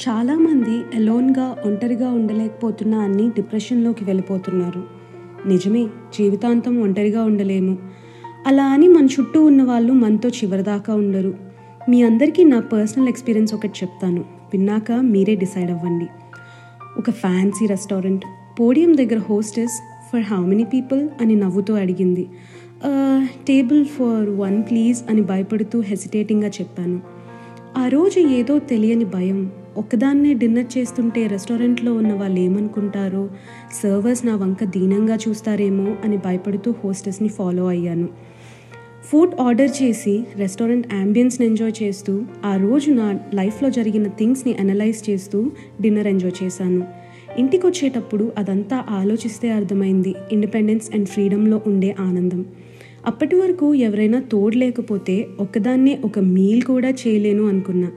చాలామంది ఎలోన్గా ఒంటరిగా ఉండలేకపోతున్నా అన్ని డిప్రెషన్లోకి వెళ్ళిపోతున్నారు. నిజమే జీవితాంతం ఒంటరిగా ఉండలేము. అలా అని మన చుట్టూ ఉన్న వాళ్ళు మనతో చివరిదాకా ఉండరు. మీ అందరికీ నా పర్సనల్ ఎక్స్పీరియన్స్ ఒకటి చెప్తాను. విన్నాక మీరే డిసైడ్ అవ్వండి. ఒక ఫ్యాన్సీ రెస్టారెంట్. పోడియం దగ్గర hostess for how many people అని నవ్వుతూ అడిగింది. టేబుల్ ఫర్ వన్ ప్లీజ్ అని భయపడుతూ హెసిటేటింగ్గా చెప్పాను. ఆ రోజు ఏదో తెలియని భయం. ఒకదాన్నే డిన్నర్ చేస్తుంటే రెస్టారెంట్లో ఉన్న వాళ్ళు ఏమనుకుంటారో సర్వర్స్ నా వంక దీనంగా చూస్తారేమో అని భయపడుతూ హోస్టెస్ని ఫాలో అయ్యాను. ఫుడ్ ఆర్డర్ చేసి రెస్టారెంట్ యాంబియన్స్ని ఎంజాయ్ చేస్తూ ఆ రోజు నా లైఫ్లో జరిగిన థింగ్స్ని అనలైజ్ చేస్తూ డిన్నర్ ఎంజాయ్ చేశాను. ఇంటికి వచ్చేటప్పుడు అదంతా ఆలోచిస్తే అర్థమైంది ఇండిపెండెన్స్ అండ్ ఫ్రీడంలో ఉండే ఆనందం. అప్పటి వరకు ఎవరైనా తోడు లేకపోతే ఒక్కదాన్నే ఒక మీల్ కూడా చేయలేను అనుకున్నా.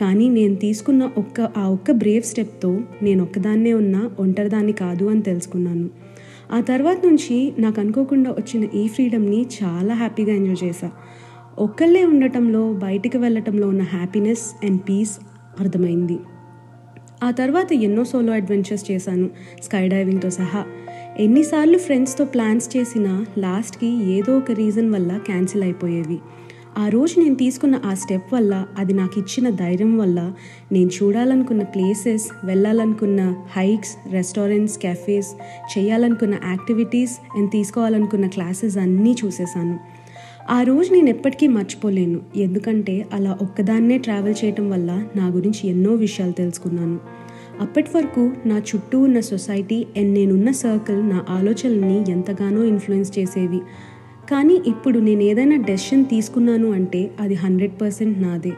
కానీ నేను తీసుకున్న ఒక్క ఆ ఒక్క బ్రేవ్ స్టెప్తో నేను ఒక్కదాన్నే ఉన్న ఒంటరిదాన్ని కాదు అని తెలుసుకున్నాను. ఆ తర్వాత నుంచి నాకు అనుకోకుండా వచ్చిన ఈ ఫ్రీడమ్ని చాలా హ్యాపీగా ఎంజాయ్ చేశా. ఒక్కళ్ళే ఉండటంలో బయటికి వెళ్ళటంలో ఉన్న హ్యాపీనెస్ అండ్ పీస్ అర్థమైంది. ఆ తర్వాత ఎన్నో సోలో అడ్వెంచర్స్ చేశాను స్కై డైవింగ్తో సహా. ఎన్నిసార్లు ఫ్రెండ్స్తో ప్లాన్స్ చేసినా లాస్ట్కి ఏదో ఒక రీజన్ వల్ల క్యాన్సిల్ అయిపోయేవి. ఆ రోజు నేను తీసుకున్న ఆ స్టెప్ వల్ల అది నాకు ఇచ్చిన ధైర్యం వల్ల నేను చూడాలనుకున్న ప్లేసెస్ వెళ్ళాలనుకున్న హైక్స్ రెస్టారెంట్స్ కెఫేస్ చేయాలనుకున్న యాక్టివిటీస్ అండ్ తీసుకోవాలనుకున్న క్లాసెస్ అన్నీ చూసేశాను. ఆ రోజు నేను ఎప్పటికీ మర్చిపోలేను. ఎందుకంటే అలా ఒక్కదాన్నే ట్రావెల్ చేయటం వల్ల నా గురించి ఎన్నో విషయాలు తెలుసుకున్నాను. అప్పటి వరకు నా చుట్టూ ఉన్న సొసైటీ అండ్ నేనున్న సర్కిల్ నా ఆలోచనల్ని ఎంతగానో ఇన్ఫ్లుయెన్స్ చేసేవి. కానీ ఇప్పుడు నేను ఏదైనా డెసిషన్ తీసుకున్నాను అంటే అది హండ్రెడ్ పర్సెంట్ నాదే.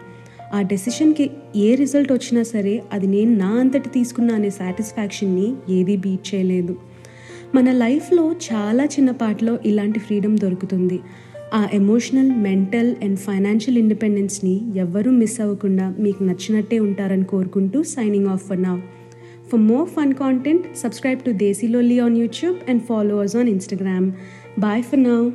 ఆ డెసిషన్కి ఏ రిజల్ట్ వచ్చినా సరే అది నేను నా అంతటి తీసుకున్నా అనే సాటిస్ఫాక్షన్ని ఏదీ బీట్ చేయలేదు. మన లైఫ్లో చాలా చిన్నపాటిలో ఇలాంటి ఫ్రీడమ్ దొరుకుతుంది. ఆ ఎమోషనల్ మెంటల్ అండ్ ఫైనాన్షియల్ ఇండిపెండెన్స్ని ఎవ్వరూ మిస్ అవ్వకుండా మీకు నచ్చినట్టే ఉంటారని కోరుకుంటూ signing off for now for more fun content subscribe to దేశీలో Lee on YouTube and followers on Instagram bye for now